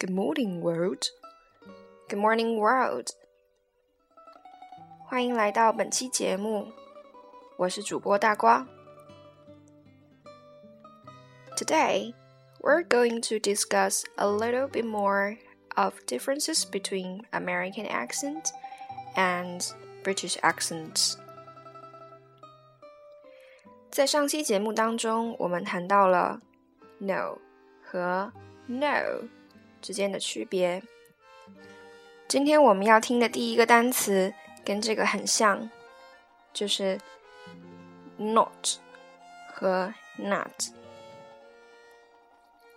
Good morning, world. Good morning, world. 欢迎来到本期节目，我是主播大瓜。Today, we're going to discuss a little bit more of differences between American accent and British accents. 在上期节目当中，我们谈到了 no 和 no 之间的区别。今天我们要听的第一个单词跟这个很像，就是 not 和 not。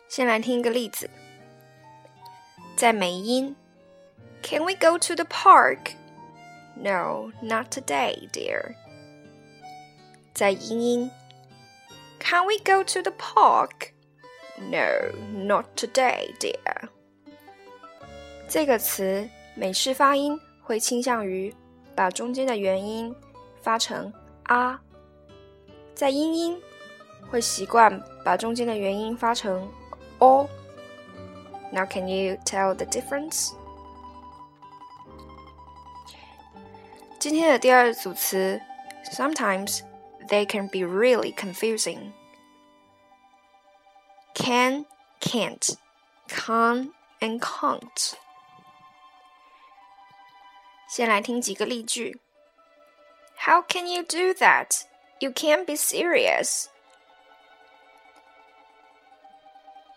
先来听一个例子，在美音，Can we go to the park? No, not today, dear. 在英音，Can we go to the park? No, not today, dear. 这个词美式发音会倾向于把中间的元音发成啊，在英音会习惯把中间的元音发成。or. Now, can you tell the difference? 今天的第二组词，sometimes they can be really confusing. Can, can't, can and can't. 先来听几个例句。How can you do that? You can't be serious.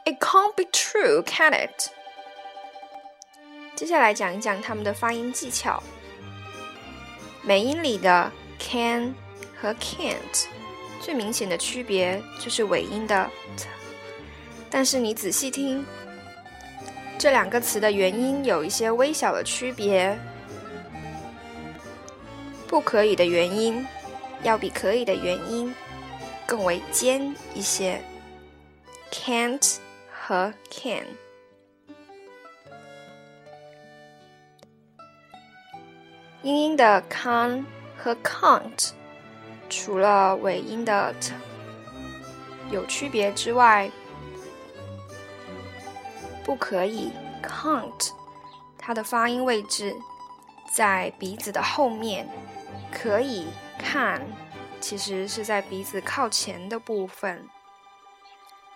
It can't be true, can it？接下来讲一讲他们的发音技巧。美音里的 can 和 can't 最明显的区别就是尾音的 t， 但是你仔细听，这两个词的元音有一些微小的区别。不可以的元音要比可以的元音更为尖一些，can't。和 can。英音的 can 和 can't，除了尾音的 t 有区别之外，不可以 can't，它的发音位置在鼻子的后面，可以，can，，其实是在鼻子靠前的部分。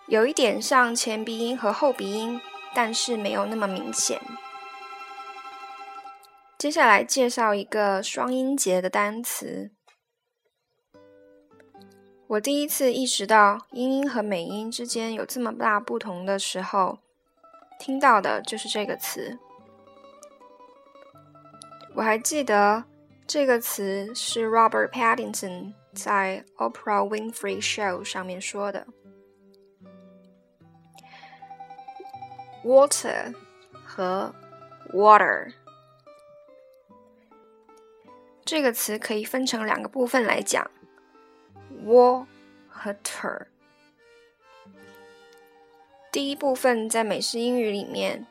有一点像前鼻音和后鼻音，但是没有那么明显。接下来介绍一个双音节的单词。我第一次意识到英音和美音之间有这么大不同的时候，听到的就是这个词。我还记得这个词是 Robert Pattinson 在 Oprah Winfrey Show 上面说的。water 和 water 这个词可以分成两个部分来讲，wa 和 ter。第一部分在美式英语里面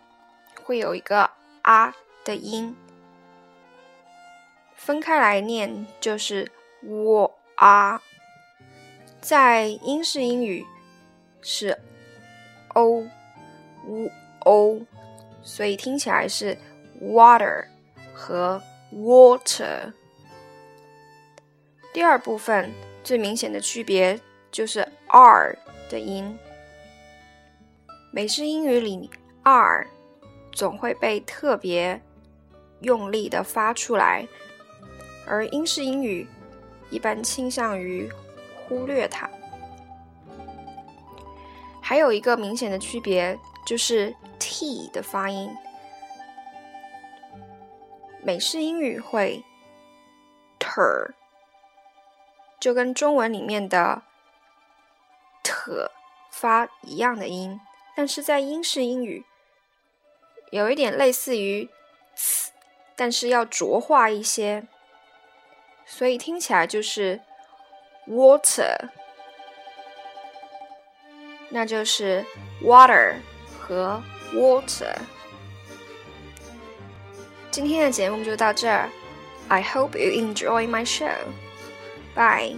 会有一个啊的音，分开来念就是我啊。在英式英语是 o u。o，所以听起来是 water 和 water。第二部分最明显的区别就是 r 的音。美式英语里 r 总会被特别用力的发出来，而英式英语一般倾向于忽略它。还有一个明显的区别就是。t 的发音，美式英语会 ter，就跟中文里面的 t 发一样的音，但是在英式英语有一点类似于 s，但是要浊化一些，所以听起来就是 water，那就是 water 和。water。今天的节目就到这儿。I hope you enjoy my show. Bye.